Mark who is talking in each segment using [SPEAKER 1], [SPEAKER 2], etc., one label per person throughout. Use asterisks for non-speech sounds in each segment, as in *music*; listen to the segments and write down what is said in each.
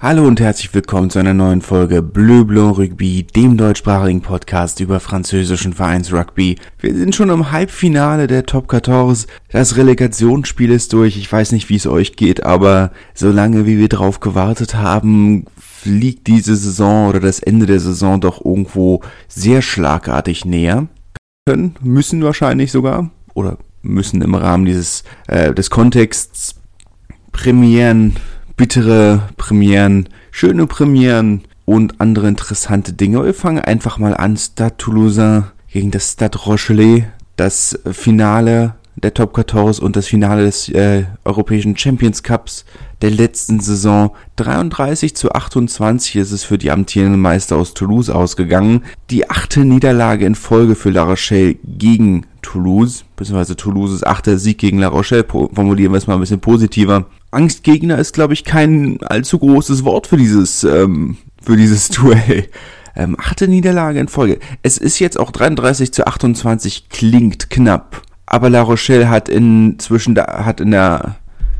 [SPEAKER 1] Hallo und herzlich willkommen zu einer neuen Folge Bleu Blanc Rugby, dem deutschsprachigen Podcast über französischen Vereinsrugby. Wir sind schon im Halbfinale der Top 14. Das Relegationsspiel ist durch. Ich weiß nicht, wie es euch geht, aber solange wie wir drauf gewartet haben, fliegt diese Saison oder das Ende der Saison doch irgendwo sehr schlagartig näher. Können, müssen wahrscheinlich sogar oder müssen im Rahmen dieses äh, des Kontexts Premieren bittere Premieren, schöne Premieren und andere interessante Dinge. Wir fangen einfach mal an. Stade Toulousain gegen das Stade Rochelet. Das Finale der Top 14 und das Finale des äh, Europäischen Champions Cups der letzten Saison. 33 zu 28 ist es für die amtierenden Meister aus Toulouse ausgegangen. Die achte Niederlage in Folge für La Rochelle gegen Toulouse, beziehungsweise Toulouses achter Sieg gegen La Rochelle, formulieren wir es mal ein bisschen positiver. Angstgegner ist, glaube ich, kein allzu großes Wort für dieses, ähm, für dieses *laughs* Duell. Ähm, achte Niederlage in Folge. Es ist jetzt auch 33 zu 28, klingt knapp. Aber La Rochelle hat inzwischen, hat in der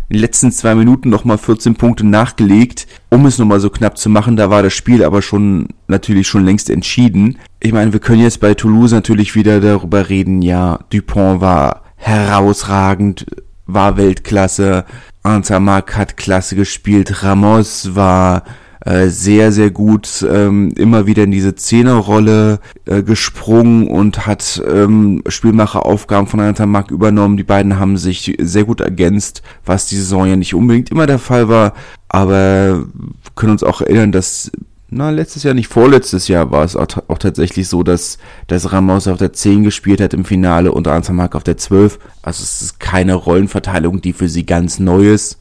[SPEAKER 1] in den letzten zwei Minuten nochmal 14 Punkte nachgelegt, um es nochmal so knapp zu machen. Da war das Spiel aber schon natürlich schon längst entschieden. Ich meine, wir können jetzt bei Toulouse natürlich wieder darüber reden, ja, Dupont war herausragend, war Weltklasse, Antamak hat klasse gespielt. Ramos war äh, sehr, sehr gut ähm, immer wieder in diese Zehnerrolle äh, gesprungen und hat ähm, Spielmacheraufgaben von Antamak übernommen. Die beiden haben sich sehr gut ergänzt, was die Saison ja nicht unbedingt immer der Fall war. Aber können uns auch erinnern, dass na, letztes Jahr nicht, vorletztes Jahr war es auch, auch, tatsächlich so, dass, dass Ramos auf der 10 gespielt hat im Finale und Ansamak auf der 12. Also es ist keine Rollenverteilung, die für sie ganz neu ist.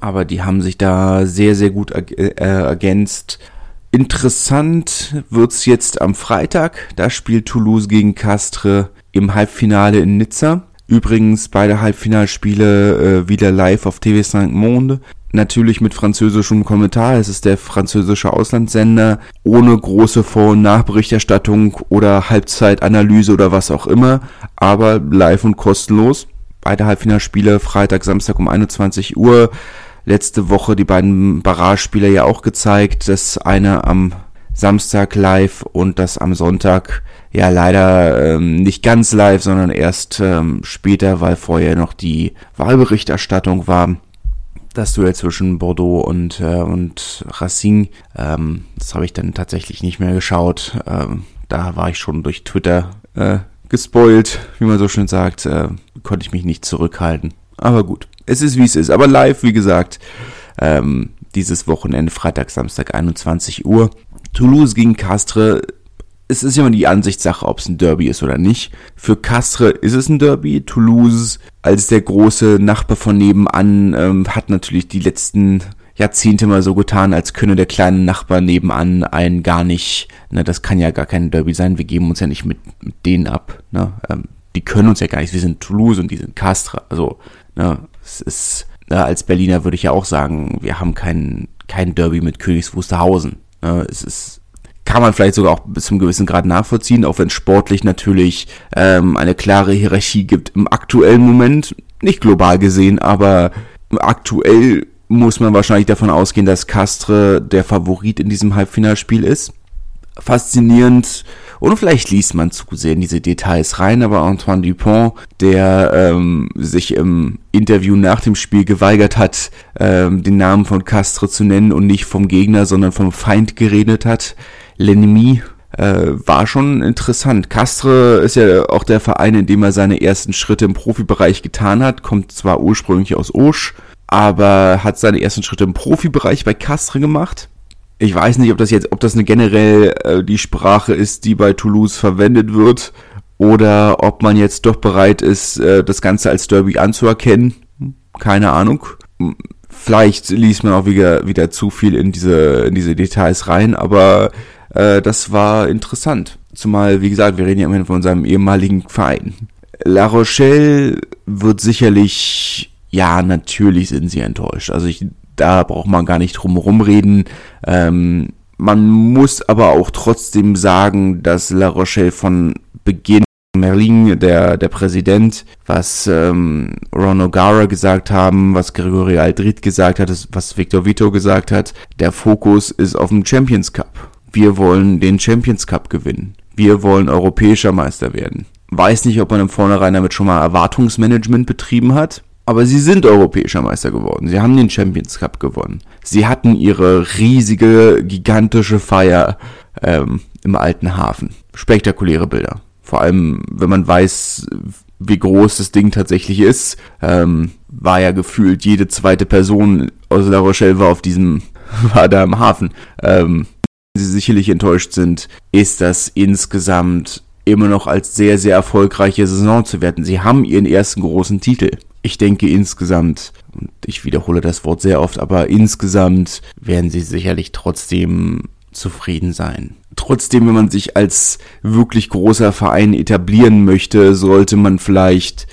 [SPEAKER 1] Aber die haben sich da sehr, sehr gut äh, ergänzt. Interessant wird's jetzt am Freitag. Da spielt Toulouse gegen Castres im Halbfinale in Nizza. Übrigens beide Halbfinalspiele äh, wieder live auf TV5 Monde natürlich mit französischem Kommentar. Es ist der französische Auslandssender ohne große Vor- und Nachberichterstattung oder Halbzeitanalyse oder was auch immer, aber live und kostenlos. Beide Halbfinalspiele Freitag, Samstag um 21 Uhr. Letzte Woche die beiden Barrage-Spiele ja auch gezeigt. Das eine am Samstag live und das am Sonntag ja leider ähm, nicht ganz live, sondern erst ähm, später, weil vorher noch die Wahlberichterstattung war das Duell zwischen Bordeaux und, äh, und Racing. Ähm, das habe ich dann tatsächlich nicht mehr geschaut. Ähm, da war ich schon durch Twitter äh, gespoilt, wie man so schön sagt. Äh, konnte ich mich nicht zurückhalten. Aber gut, es ist wie es ist. Aber live, wie gesagt, ähm, dieses Wochenende, Freitag, Samstag, 21 Uhr. Toulouse gegen Castres es ist immer die Ansichtssache, ob es ein Derby ist oder nicht. Für Castres ist es ein Derby. Toulouse als der große Nachbar von nebenan ähm, hat natürlich die letzten Jahrzehnte mal so getan, als könne der kleine Nachbar nebenan einen gar nicht, ne, das kann ja gar kein Derby sein, wir geben uns ja nicht mit, mit denen ab, ne, ähm, die können uns ja gar nicht, wir sind Toulouse und die sind Castres, also, ne, es ist, ne, als Berliner würde ich ja auch sagen, wir haben kein, kein Derby mit Königs Wusterhausen, ne, es ist, kann man vielleicht sogar auch bis zum gewissen Grad nachvollziehen, auch wenn sportlich natürlich ähm, eine klare Hierarchie gibt im aktuellen Moment, nicht global gesehen, aber aktuell muss man wahrscheinlich davon ausgehen, dass Castre der Favorit in diesem Halbfinalspiel ist. Faszinierend und vielleicht liest man zu sehr in diese Details rein, aber Antoine Dupont, der ähm, sich im Interview nach dem Spiel geweigert hat, ähm, den Namen von Castre zu nennen und nicht vom Gegner, sondern vom Feind geredet hat, L'Ennemi äh, war schon interessant. Castre ist ja auch der Verein, in dem er seine ersten Schritte im Profibereich getan hat, kommt zwar ursprünglich aus Osch, aber hat seine ersten Schritte im Profibereich bei Castre gemacht. Ich weiß nicht, ob das jetzt, ob das eine generell äh, die Sprache ist, die bei Toulouse verwendet wird, oder ob man jetzt doch bereit ist, äh, das Ganze als Derby anzuerkennen. Keine Ahnung. Vielleicht liest man auch wieder, wieder zu viel in diese, in diese Details rein, aber äh, das war interessant. Zumal, wie gesagt, wir reden ja immerhin von seinem ehemaligen Verein. La Rochelle wird sicherlich, ja, natürlich sind sie enttäuscht. Also ich, da braucht man gar nicht drum herum reden. Ähm, man muss aber auch trotzdem sagen, dass La Rochelle von Beginn Merlin, der, der Präsident, was ähm, Ron O'Gara gesagt haben, was Gregory Aldrit gesagt hat, was Victor Vito gesagt hat. Der Fokus ist auf dem Champions Cup. Wir wollen den Champions Cup gewinnen. Wir wollen europäischer Meister werden. Weiß nicht, ob man im Vornherein damit schon mal Erwartungsmanagement betrieben hat. Aber sie sind europäischer Meister geworden. Sie haben den Champions Cup gewonnen. Sie hatten ihre riesige, gigantische Feier ähm, im alten Hafen. Spektakuläre Bilder. Vor allem, wenn man weiß, wie groß das Ding tatsächlich ist, ähm, war ja gefühlt jede zweite Person aus La Rochelle war auf diesem, *laughs* war da im Hafen. Ähm, Sie sicherlich enttäuscht sind, ist das insgesamt immer noch als sehr, sehr erfolgreiche Saison zu werten. Sie haben ihren ersten großen Titel. Ich denke insgesamt, und ich wiederhole das Wort sehr oft, aber insgesamt werden sie sicherlich trotzdem zufrieden sein. Trotzdem, wenn man sich als wirklich großer Verein etablieren möchte, sollte man vielleicht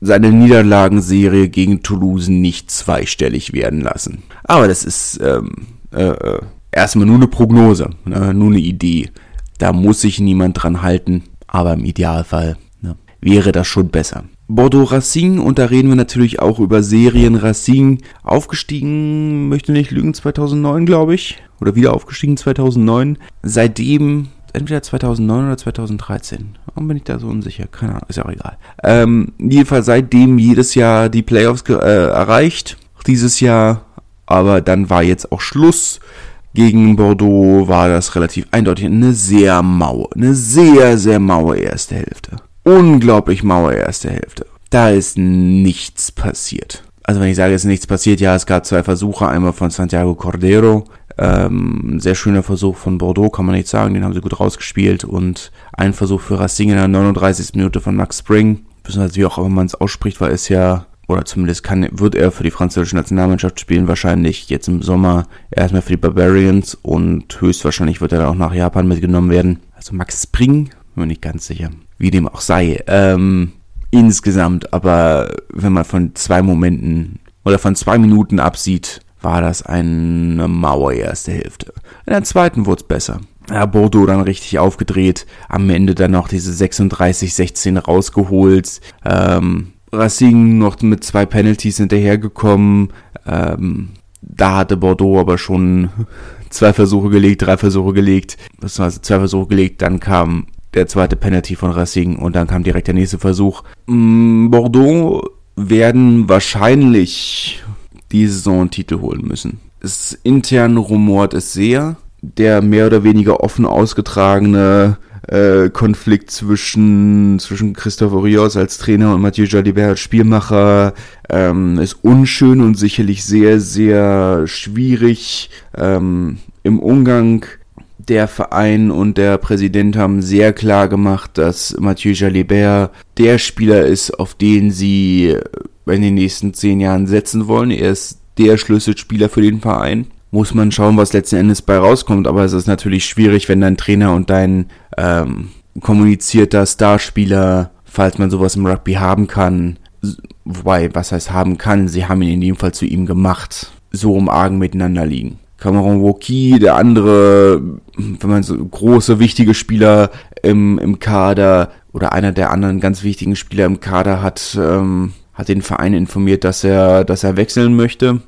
[SPEAKER 1] seine Niederlagenserie gegen Toulouse nicht zweistellig werden lassen. Aber das ist ähm, äh, äh erstmal nur eine Prognose, ne, nur eine Idee. Da muss sich niemand dran halten, aber im Idealfall ne, wäre das schon besser. Bordeaux Racing und da reden wir natürlich auch über Serien Racing. Aufgestiegen, möchte nicht lügen, 2009 glaube ich. Oder wieder aufgestiegen 2009. Seitdem, entweder 2009 oder 2013. Warum bin ich da so unsicher? Keine Ahnung, ist ja auch egal. Ähm, jedenfalls seitdem jedes Jahr die Playoffs äh, erreicht. Dieses Jahr, aber dann war jetzt auch Schluss. Gegen Bordeaux war das relativ eindeutig eine sehr maue, eine sehr, sehr maue erste Hälfte unglaublich maue erste Hälfte. Da ist nichts passiert. Also wenn ich sage, es ist nichts passiert, ja, es gab zwei Versuche, einmal von Santiago Cordero, ähm, sehr schöner Versuch von Bordeaux, kann man nicht sagen, den haben sie gut rausgespielt und ein Versuch für Racing in der 39. Minute von Max Spring, beziehungsweise wie auch immer man es ausspricht, weil es ja, oder zumindest kann, wird er für die französische Nationalmannschaft spielen, wahrscheinlich jetzt im Sommer erstmal für die Barbarians und höchstwahrscheinlich wird er dann auch nach Japan mitgenommen werden. Also Max Spring, bin mir nicht ganz sicher wie dem auch sei. Ähm, insgesamt, aber wenn man von zwei Momenten oder von zwei Minuten absieht, war das eine Mauer erste Hälfte. In der zweiten wurde es besser. Ja, Bordeaux dann richtig aufgedreht, am Ende dann noch diese 36-16 rausgeholt. Ähm, Racing noch mit zwei Penalties hinterhergekommen. Ähm, da hatte Bordeaux aber schon zwei Versuche gelegt, drei Versuche gelegt, beziehungsweise zwei Versuche gelegt, dann kam der zweite Penalty von Racing und dann kam direkt der nächste Versuch. Mm, Bordeaux werden wahrscheinlich die Saison Titel holen müssen. Es intern rumort es sehr. Der mehr oder weniger offen ausgetragene äh, Konflikt zwischen, zwischen Christophe Rios als Trainer und Mathieu Jalibert als Spielmacher ähm, ist unschön und sicherlich sehr, sehr schwierig ähm, im Umgang der Verein und der Präsident haben sehr klar gemacht, dass Mathieu Jalibert der Spieler ist, auf den sie in den nächsten zehn Jahren setzen wollen. Er ist der Schlüsselspieler für den Verein. Muss man schauen, was letzten Endes bei rauskommt, aber es ist natürlich schwierig, wenn dein Trainer und dein ähm, kommunizierter Starspieler, falls man sowas im Rugby haben kann, wobei, was heißt haben kann, sie haben ihn in dem Fall zu ihm gemacht, so um Argen miteinander liegen. Cameron Woki, der andere, wenn man so große, wichtige Spieler im, im Kader oder einer der anderen ganz wichtigen Spieler im Kader hat, ähm, hat den Verein informiert, dass er, dass er wechseln möchte.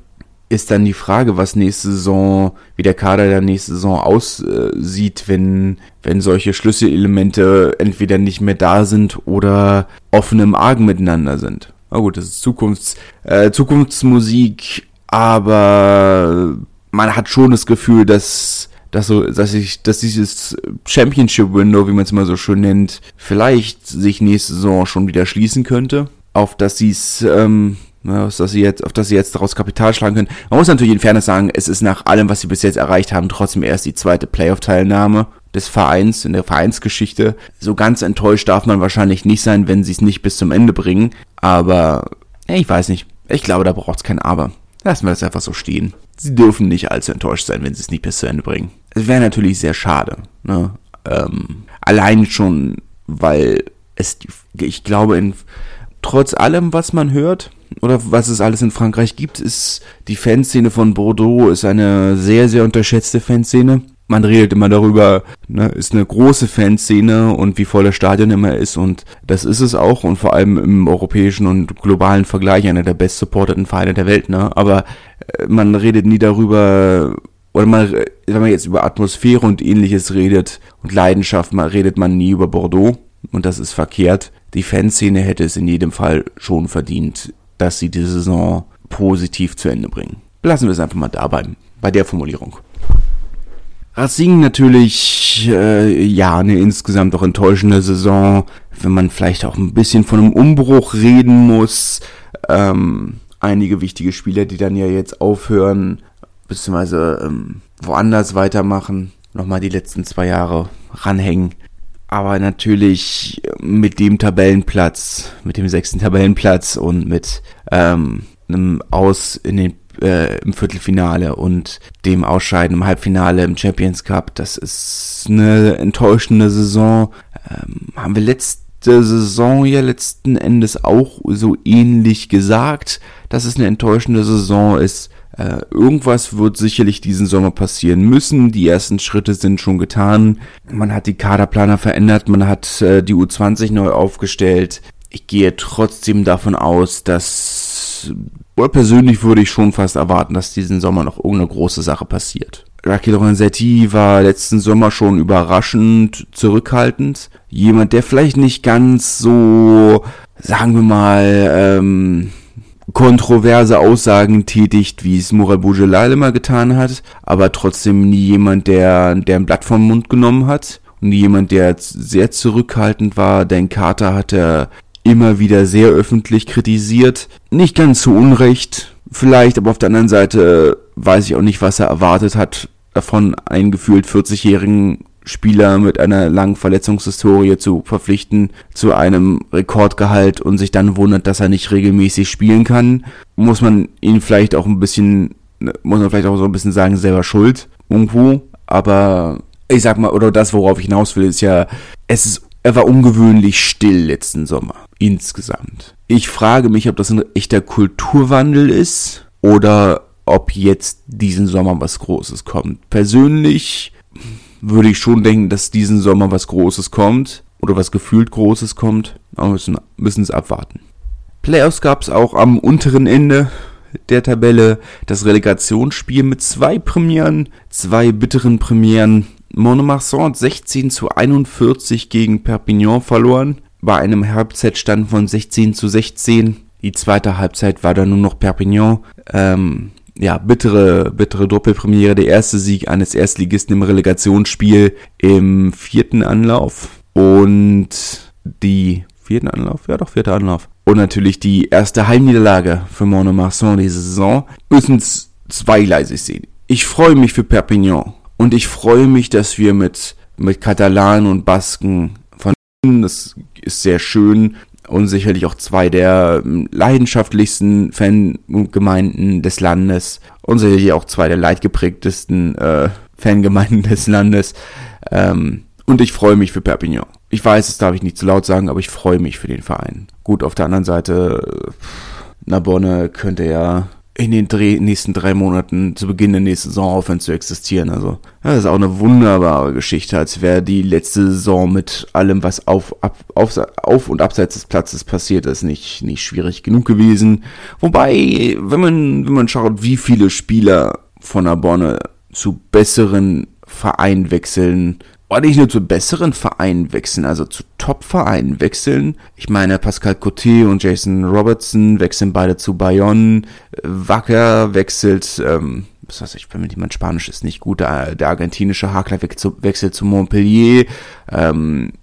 [SPEAKER 1] Ist dann die Frage, was nächste Saison, wie der Kader der nächste Saison aussieht, wenn, wenn solche Schlüsselelemente entweder nicht mehr da sind oder offen im Argen miteinander sind. Na gut, das ist Zukunfts, äh, Zukunftsmusik, aber man hat schon das Gefühl, dass dass so, dass ich, dass dieses Championship Window, wie man es immer so schön nennt, vielleicht sich nächste Saison schon wieder schließen könnte, auf dass sie es, ähm, auf dass sie jetzt, auf dass sie jetzt daraus Kapital schlagen können. Man muss natürlich in Fairness sagen, es ist nach allem, was sie bis jetzt erreicht haben, trotzdem erst die zweite Playoff-Teilnahme des Vereins in der Vereinsgeschichte. So ganz enttäuscht darf man wahrscheinlich nicht sein, wenn sie es nicht bis zum Ende bringen. Aber ich weiß nicht. Ich glaube, da braucht es kein Aber. Lassen wir das einfach so stehen sie dürfen nicht allzu enttäuscht sein, wenn sie es nicht bis zu Ende bringen. Es wäre natürlich sehr schade. Ne? Ähm, allein schon, weil es, ich glaube, in, trotz allem, was man hört, oder was es alles in Frankreich gibt, ist die Fanszene von Bordeaux ist eine sehr, sehr unterschätzte Fanszene. man redet immer darüber, ne, ist eine große Fanszene und wie voll das Stadion immer ist und das ist es auch und vor allem im europäischen und globalen Vergleich einer der best supporteten Vereine der Welt, ne? Aber äh, man redet nie darüber, oder man, wenn man jetzt über Atmosphäre und ähnliches redet und Leidenschaft, man redet man nie über Bordeaux und das ist verkehrt. Die Fanszene hätte es in jedem Fall schon verdient, dass sie die Saison positiv zu Ende bringen. Lassen wir es einfach mal dabei, bei der Formulierung. Racing natürlich, äh, ja, eine insgesamt auch enttäuschende Saison, wenn man vielleicht auch ein bisschen von einem Umbruch reden muss. Ähm, einige wichtige Spieler, die dann ja jetzt aufhören, beziehungsweise ähm, woanders weitermachen, nochmal die letzten zwei Jahre ranhängen. Aber natürlich mit dem Tabellenplatz, mit dem sechsten Tabellenplatz und mit ähm, einem Aus in den äh, im Viertelfinale und dem Ausscheiden im Halbfinale im Champions Cup. Das ist eine enttäuschende Saison. Ähm, haben wir letzte Saison ja letzten Endes auch so ähnlich gesagt, dass es eine enttäuschende Saison ist. Äh, irgendwas wird sicherlich diesen Sommer passieren müssen. Die ersten Schritte sind schon getan. Man hat die Kaderplaner verändert, man hat äh, die U20 neu aufgestellt. Ich gehe trotzdem davon aus, dass oder persönlich würde ich schon fast erwarten, dass diesen Sommer noch irgendeine große Sache passiert. Raki Lorenzetti war letzten Sommer schon überraschend zurückhaltend. Jemand, der vielleicht nicht ganz so, sagen wir mal, ähm, kontroverse Aussagen tätigt, wie es Murat Bourgelal immer getan hat, aber trotzdem nie jemand, der, der ein Blatt vom Mund genommen hat und nie jemand, der sehr zurückhaltend war. Dan Carter hatte immer wieder sehr öffentlich kritisiert. Nicht ganz zu Unrecht, vielleicht, aber auf der anderen Seite weiß ich auch nicht, was er erwartet hat, davon einen gefühlt 40-jährigen Spieler mit einer langen Verletzungshistorie zu verpflichten zu einem Rekordgehalt und sich dann wundert, dass er nicht regelmäßig spielen kann, muss man ihn vielleicht auch ein bisschen, muss man vielleicht auch so ein bisschen sagen, selber schuld irgendwo. Aber ich sag mal, oder das, worauf ich hinaus will, ist ja, es ist, er war ungewöhnlich still letzten Sommer insgesamt. Ich frage mich, ob das ein echter Kulturwandel ist oder ob jetzt diesen Sommer was Großes kommt. Persönlich würde ich schon denken, dass diesen Sommer was Großes kommt oder was gefühlt Großes kommt, aber wir müssen, es abwarten. Playoffs gab es auch am unteren Ende der Tabelle das Relegationsspiel mit zwei Premieren, zwei bitteren Premieren. Monomarsan hat 16 zu 41 gegen Perpignan verloren bei einem Halbzeitstand von 16 zu 16. Die zweite Halbzeit war dann nur noch Perpignan. Ähm, ja, bittere, bittere Doppelpremiere. Der erste Sieg eines Erstligisten im Relegationsspiel im vierten Anlauf. Und die vierten Anlauf? Ja, doch, vierter Anlauf. Und natürlich die erste Heimniederlage für Monomarsan diese Saison. Müssen es zweigleisig sehen. Ich freue mich für Perpignan. Und ich freue mich, dass wir mit, mit Katalanen und Basken von das ist sehr schön und sicherlich auch zwei der ähm, leidenschaftlichsten Fangemeinden des Landes und sicherlich auch zwei der leidgeprägtesten äh, Fangemeinden des Landes. Ähm, und ich freue mich für Perpignan. Ich weiß, das darf ich nicht zu laut sagen, aber ich freue mich für den Verein. Gut, auf der anderen Seite, Narbonne könnte ja in den drei, nächsten drei Monaten zu Beginn der nächsten Saison aufhören zu existieren. Also das ist auch eine wunderbare Geschichte, als wäre die letzte Saison mit allem, was auf, ab, auf, auf und abseits des Platzes passiert ist, nicht, nicht schwierig genug gewesen. Wobei, wenn man, wenn man schaut, wie viele Spieler von Narbonne zu besseren Vereinen wechseln, oder nicht nur zu besseren Vereinen wechseln, also zu Top-Vereinen wechseln. Ich meine, Pascal Coté und Jason Robertson wechseln beide zu Bayonne. Wacker wechselt, ähm, was weiß ich, wenn jemand Spanisch ist, nicht gut. Der, der argentinische Hakler wechselt zu Montpellier. Ähm,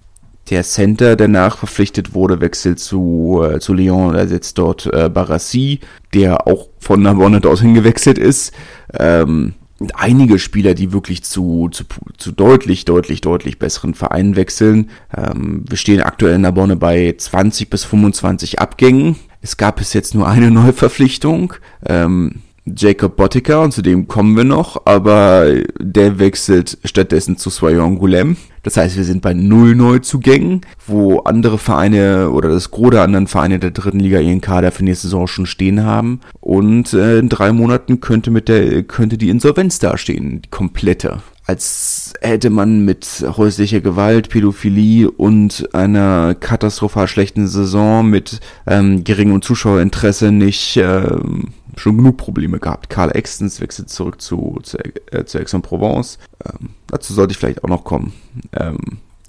[SPEAKER 1] der Center, der nachverpflichtet wurde, wechselt zu, äh, zu Lyon, da sitzt dort äh, Barassi, der auch von Narbonne dorthin gewechselt ist. Ähm, einige Spieler, die wirklich zu, zu, zu deutlich, deutlich, deutlich besseren Vereinen wechseln. Ähm, wir stehen aktuell in der Bonne bei 20 bis 25 Abgängen. Es gab bis jetzt nur eine *laughs* Neuverpflichtung. Ähm, Jacob Bottiker, und zu dem kommen wir noch, aber der wechselt stattdessen zu Soyon Goulem. Das heißt, wir sind bei null Neuzugängen, wo andere Vereine oder das Gros der anderen Vereine der dritten Liga ihren Kader für nächste Saison schon stehen haben. Und äh, in drei Monaten könnte mit der könnte die Insolvenz dastehen, die komplette. als hätte man mit häuslicher Gewalt, Pädophilie und einer katastrophal schlechten Saison mit ähm, geringem Zuschauerinteresse nicht ähm, schon genug Probleme gehabt. Karl Extens wechselt zurück zu, zu, äh, zu Aix-en-Provence. Ähm, dazu sollte ich vielleicht auch noch kommen. Ähm,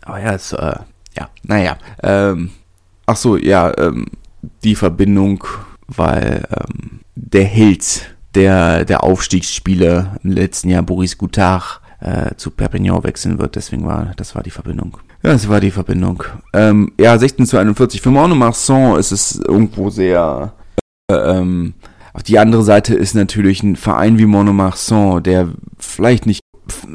[SPEAKER 1] aber ja, es, äh, ja, naja. Ähm, ach so, ja, ähm, die Verbindung, weil ähm, der Held der, der Aufstiegsspiele im letzten Jahr, Boris Goutard, äh, zu Perpignan wechseln wird. Deswegen war, das war die Verbindung. Ja, das war die Verbindung. Ähm, ja, 16 zu 41. Für Monomarsan ist es irgendwo sehr, äh, ähm, auf die andere Seite ist natürlich ein Verein wie Monomarsan, der vielleicht nicht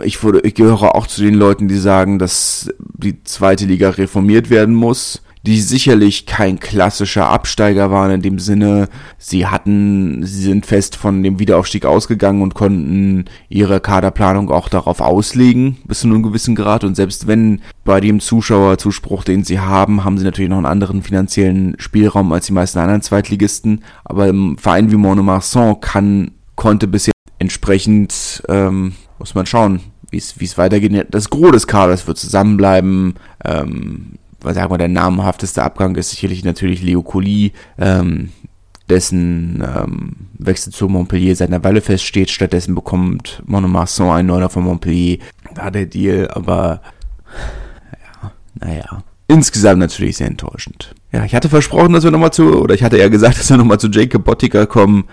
[SPEAKER 1] ich, wurde, ich gehöre auch zu den Leuten, die sagen, dass die zweite Liga reformiert werden muss die sicherlich kein klassischer Absteiger waren in dem Sinne, sie hatten, sie sind fest von dem Wiederaufstieg ausgegangen und konnten ihre Kaderplanung auch darauf auslegen, bis zu einem gewissen Grad. Und selbst wenn bei dem Zuschauerzuspruch, den sie haben, haben sie natürlich noch einen anderen finanziellen Spielraum als die meisten anderen Zweitligisten. Aber im Verein wie Monomarsan kann, konnte bisher entsprechend, ähm, muss man schauen, wie es weitergeht. Das Gros des Kaders wird zusammenbleiben. Ähm, sagen wir, der namhafteste Abgang ist sicherlich natürlich Leo Colli, ähm, dessen ähm, Wechsel zu Montpellier seit einer Weile feststeht. Stattdessen bekommt Monomarsan einen Neuner von Montpellier. Da der Deal, aber ja, naja. Insgesamt natürlich sehr enttäuschend. Ja, ich hatte versprochen, dass wir nochmal zu, oder ich hatte eher gesagt, dass wir nochmal zu Jacob Bottiger kommen.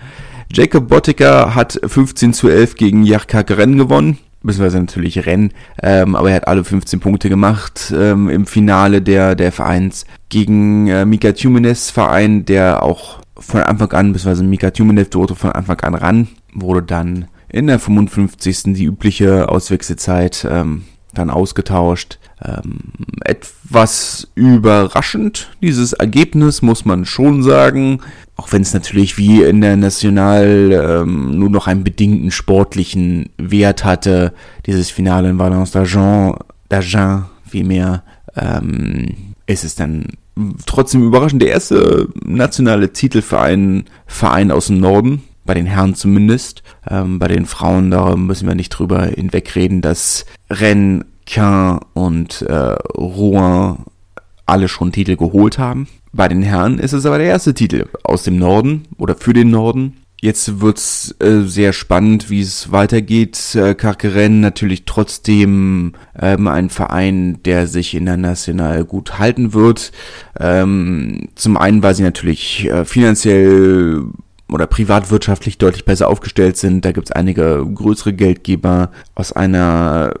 [SPEAKER 1] Jacob Bottiger hat 15 zu 11 gegen Jarka Gren gewonnen beziehungsweise natürlich Rennen, ähm, aber er hat alle 15 Punkte gemacht ähm, im Finale der, der Vereins gegen äh, Mika Tumenes Verein, der auch von Anfang an, beziehungsweise Mika Tumenes durfte von Anfang an ran, wurde dann in der 55. die übliche Auswechselzeit ähm, dann ausgetauscht. Ähm, etwas überraschend, dieses Ergebnis, muss man schon sagen. Auch wenn es natürlich wie in der National ähm, nur noch einen bedingten sportlichen Wert hatte. Dieses Finale in Valence d'Argent, d'Argent vielmehr, ähm, ist es dann trotzdem überraschend der erste nationale Titel für einen Verein aus dem Norden bei den Herren zumindest. Ähm, bei den Frauen, da müssen wir nicht drüber hinwegreden, dass Rennes, Caen und äh, Rouen alle schon Titel geholt haben. Bei den Herren ist es aber der erste Titel aus dem Norden oder für den Norden. Jetzt wird's äh, sehr spannend, wie es weitergeht. Äh, Carqueren natürlich trotzdem ähm, ein Verein, der sich international gut halten wird. Ähm, zum einen, weil sie natürlich äh, finanziell oder privatwirtschaftlich deutlich besser aufgestellt sind. Da gibt's einige größere Geldgeber aus einer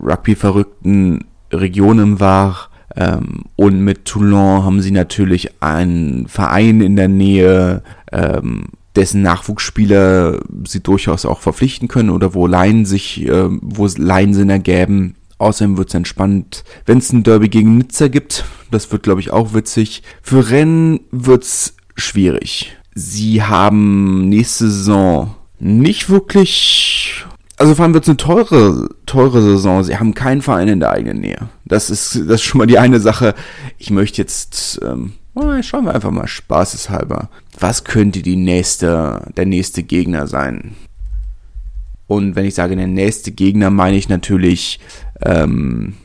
[SPEAKER 1] Rugby-verrückten Region im War. Ähm, und mit Toulon haben sie natürlich einen Verein in der Nähe, ähm, dessen Nachwuchsspieler sie durchaus auch verpflichten können oder wo Laien sich, äh, wo Laien Sinn ergäben. Außerdem wird es entspannt, wenn es ein Derby gegen Nizza gibt. Das wird, glaube ich, auch witzig. Für Rennen wird's schwierig. Sie haben nächste Saison nicht wirklich also vor allem wird es eine teure, teure Saison. Sie haben keinen Verein in der eigenen Nähe. Das ist, das ist schon mal die eine Sache. Ich möchte jetzt, ähm, schauen wir einfach mal spaßeshalber. Was könnte die nächste, der nächste Gegner sein? Und wenn ich sage der nächste Gegner, meine ich natürlich ähm,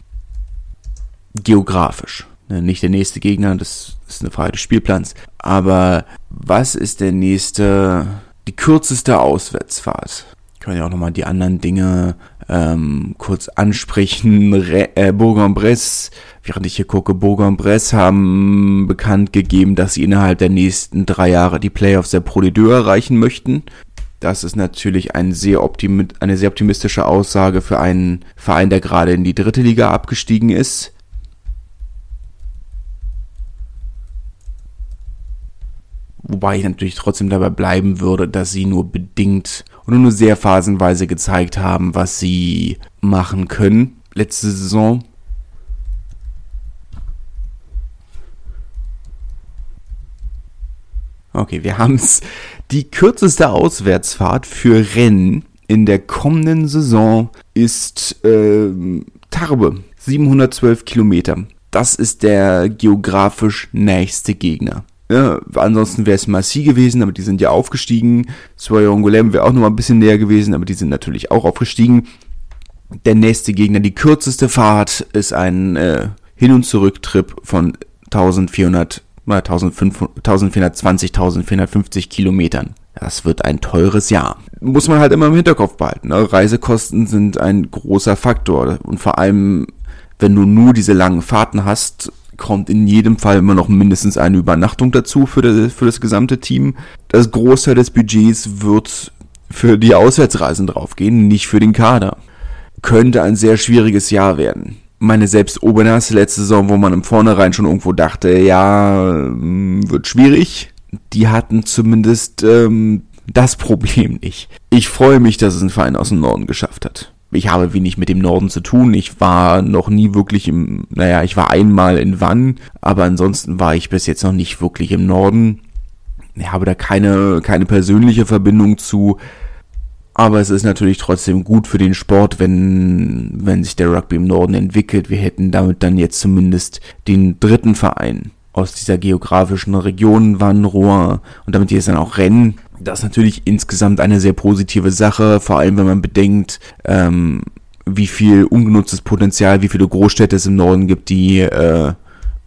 [SPEAKER 1] geografisch. Ne, nicht der nächste Gegner, das ist eine Frage des Spielplans. Aber was ist der nächste, die kürzeste Auswärtsfahrt? Können ja auch nochmal die anderen Dinge ähm, kurz ansprechen. Re äh, Bourg-en-Bresse, während ich hier gucke, Bourg-en-Bresse haben bekannt gegeben, dass sie innerhalb der nächsten drei Jahre die Playoffs der Pro D2 erreichen möchten. Das ist natürlich ein sehr eine sehr optimistische Aussage für einen Verein, der gerade in die dritte Liga abgestiegen ist. Wobei ich natürlich trotzdem dabei bleiben würde, dass sie nur bedingt und nur sehr phasenweise gezeigt haben, was sie machen können. Letzte Saison. Okay, wir haben es. Die kürzeste Auswärtsfahrt für Rennen in der kommenden Saison ist äh, Tarbe. 712 Kilometer. Das ist der geografisch nächste Gegner. Ja, ansonsten wäre es Massi gewesen, aber die sind ja aufgestiegen. Soyon Golem wäre auch noch mal ein bisschen näher gewesen, aber die sind natürlich auch aufgestiegen. Der nächste Gegner, die kürzeste Fahrt, ist ein äh, Hin- und Zurücktrip von 1400, 1420, 1450 Kilometern. Das wird ein teures Jahr. Muss man halt immer im Hinterkopf behalten. Ne? Reisekosten sind ein großer Faktor. Und vor allem, wenn du nur diese langen Fahrten hast, kommt in jedem Fall immer noch mindestens eine Übernachtung dazu für das, für das gesamte Team. Das Großteil des Budgets wird für die Auswärtsreisen draufgehen, nicht für den Kader. Könnte ein sehr schwieriges Jahr werden. Meine selbst Obernas letzte Saison, wo man im Vornherein schon irgendwo dachte, ja, hm, wird schwierig. Die hatten zumindest ähm, das Problem nicht. Ich freue mich, dass es ein Verein aus dem Norden geschafft hat ich habe wenig mit dem Norden zu tun. Ich war noch nie wirklich im, naja, ich war einmal in Wann, aber ansonsten war ich bis jetzt noch nicht wirklich im Norden. Ich habe da keine, keine persönliche Verbindung zu. Aber es ist natürlich trotzdem gut für den Sport, wenn, wenn sich der Rugby im Norden entwickelt. Wir hätten damit dann jetzt zumindest den dritten Verein aus dieser geografischen Region Wann, Rouen und damit die es dann auch rennen das ist natürlich insgesamt eine sehr positive Sache, vor allem wenn man bedenkt, ähm, wie viel ungenutztes Potenzial, wie viele Großstädte es im Norden gibt, die äh,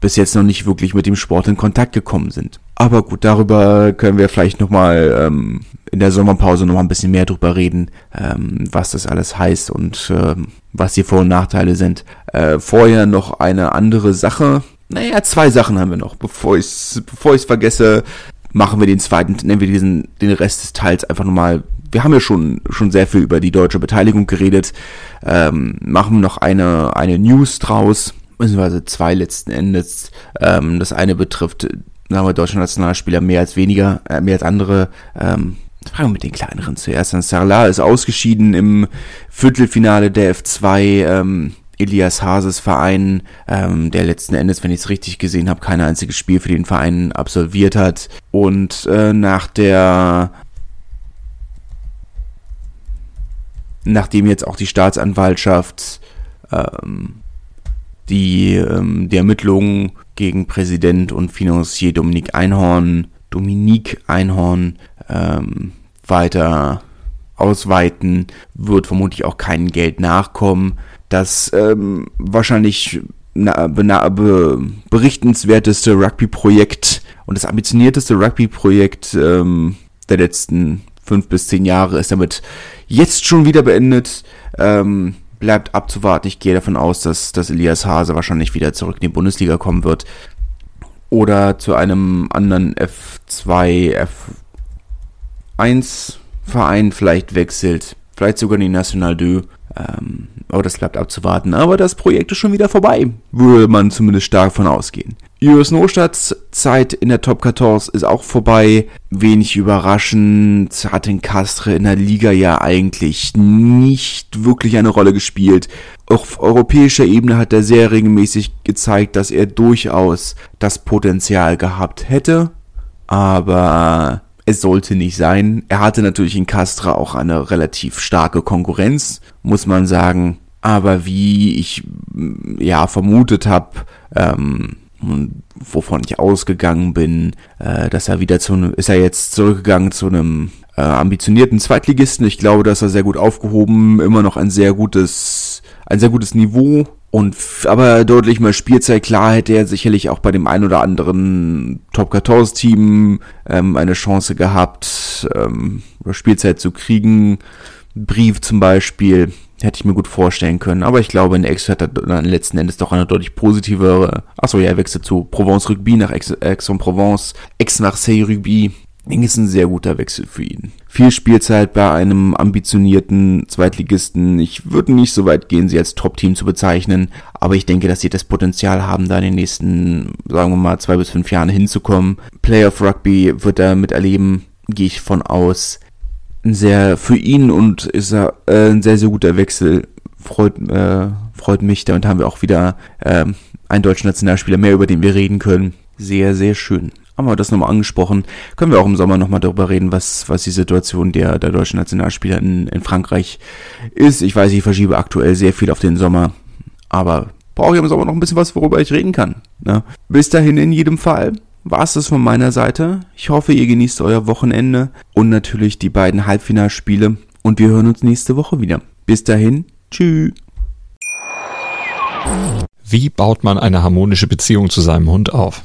[SPEAKER 1] bis jetzt noch nicht wirklich mit dem Sport in Kontakt gekommen sind. Aber gut, darüber können wir vielleicht nochmal ähm, in der Sommerpause nochmal ein bisschen mehr drüber reden, ähm, was das alles heißt und ähm, was die Vor- und Nachteile sind. Äh, vorher noch eine andere Sache. Naja, zwei Sachen haben wir noch, bevor ich bevor ich's vergesse machen wir den zweiten, nennen wir diesen, den Rest des Teils einfach nochmal. Wir haben ja schon, schon sehr viel über die deutsche Beteiligung geredet. Ähm, machen noch eine, eine News draus, beziehungsweise zwei letzten Endes. Ähm, das eine betrifft, sagen wir, deutsche Nationalspieler mehr als weniger, äh, mehr als andere. Ähm, Fangen wir mit den kleineren zuerst an. Sarla ist ausgeschieden im Viertelfinale der F2. Ähm, Elias Hases Verein, ähm, der letzten Endes, wenn ich es richtig gesehen habe, kein einziges Spiel für den Verein absolviert hat. Und äh, nach der nachdem jetzt auch die Staatsanwaltschaft ähm, die, ähm, die Ermittlungen gegen Präsident und Financier Dominik Einhorn, Dominik Einhorn ähm, weiter ausweiten, wird vermutlich auch kein Geld nachkommen das ähm, wahrscheinlich be, berichtenswerteste Rugby-Projekt und das ambitionierteste Rugby-Projekt ähm, der letzten fünf bis zehn Jahre ist damit jetzt schon wieder beendet. Ähm, bleibt abzuwarten. Ich gehe davon aus, dass, dass Elias Hase wahrscheinlich wieder zurück in die Bundesliga kommen wird. Oder zu einem anderen F2, F1 Verein vielleicht wechselt. Vielleicht sogar in die National 2. Ähm, aber das bleibt abzuwarten. Aber das Projekt ist schon wieder vorbei, würde man zumindest stark von ausgehen. Julius Nostadts Zeit in der Top 14 ist auch vorbei. Wenig überraschend hat den Castre in der Liga ja eigentlich nicht wirklich eine Rolle gespielt. Auf europäischer Ebene hat er sehr regelmäßig gezeigt, dass er durchaus das Potenzial gehabt hätte. Aber es sollte nicht sein. Er hatte natürlich in Castra auch eine relativ starke Konkurrenz, muss man sagen. Aber wie ich ja vermutet habe, ähm, wovon ich ausgegangen bin, äh, dass er wieder zu ist er jetzt zurückgegangen zu einem äh, ambitionierten Zweitligisten. Ich glaube, dass er sehr gut aufgehoben, immer noch ein sehr gutes, ein sehr gutes Niveau und aber deutlich mehr Spielzeit, klar hätte er sicherlich auch bei dem ein oder anderen Top 14 Team ähm, eine Chance gehabt, ähm, Spielzeit zu kriegen. Brief zum Beispiel hätte ich mir gut vorstellen können, aber ich glaube, in Aix hat er dann letzten Endes doch eine deutlich positivere. Achso, ja, er wechselt zu Provence Rugby nach Aix-en-Provence, Aix-Marseille Rugby es ist ein sehr guter Wechsel für ihn. Viel Spielzeit bei einem ambitionierten Zweitligisten. Ich würde nicht so weit gehen, sie als Top-Team zu bezeichnen, aber ich denke, dass sie das Potenzial haben, da in den nächsten, sagen wir mal, zwei bis fünf Jahren hinzukommen. Playoff Rugby wird er miterleben, gehe ich von aus. Ein sehr, für ihn und ist er äh, ein sehr, sehr guter Wechsel. Freut, äh, freut mich. Damit haben wir auch wieder äh, einen deutschen Nationalspieler mehr, über den wir reden können. Sehr, sehr schön haben wir das nochmal angesprochen. Können wir auch im Sommer nochmal darüber reden, was, was die Situation der, der deutschen Nationalspieler in, in Frankreich ist. Ich weiß, ich verschiebe aktuell sehr viel auf den Sommer, aber brauche ich im Sommer noch ein bisschen was, worüber ich reden kann. Ne? Bis dahin in jedem Fall war es das von meiner Seite. Ich hoffe, ihr genießt euer Wochenende und natürlich die beiden Halbfinalspiele und wir hören uns nächste Woche wieder. Bis dahin, Tschüss.
[SPEAKER 2] Wie baut man eine harmonische Beziehung zu seinem Hund auf?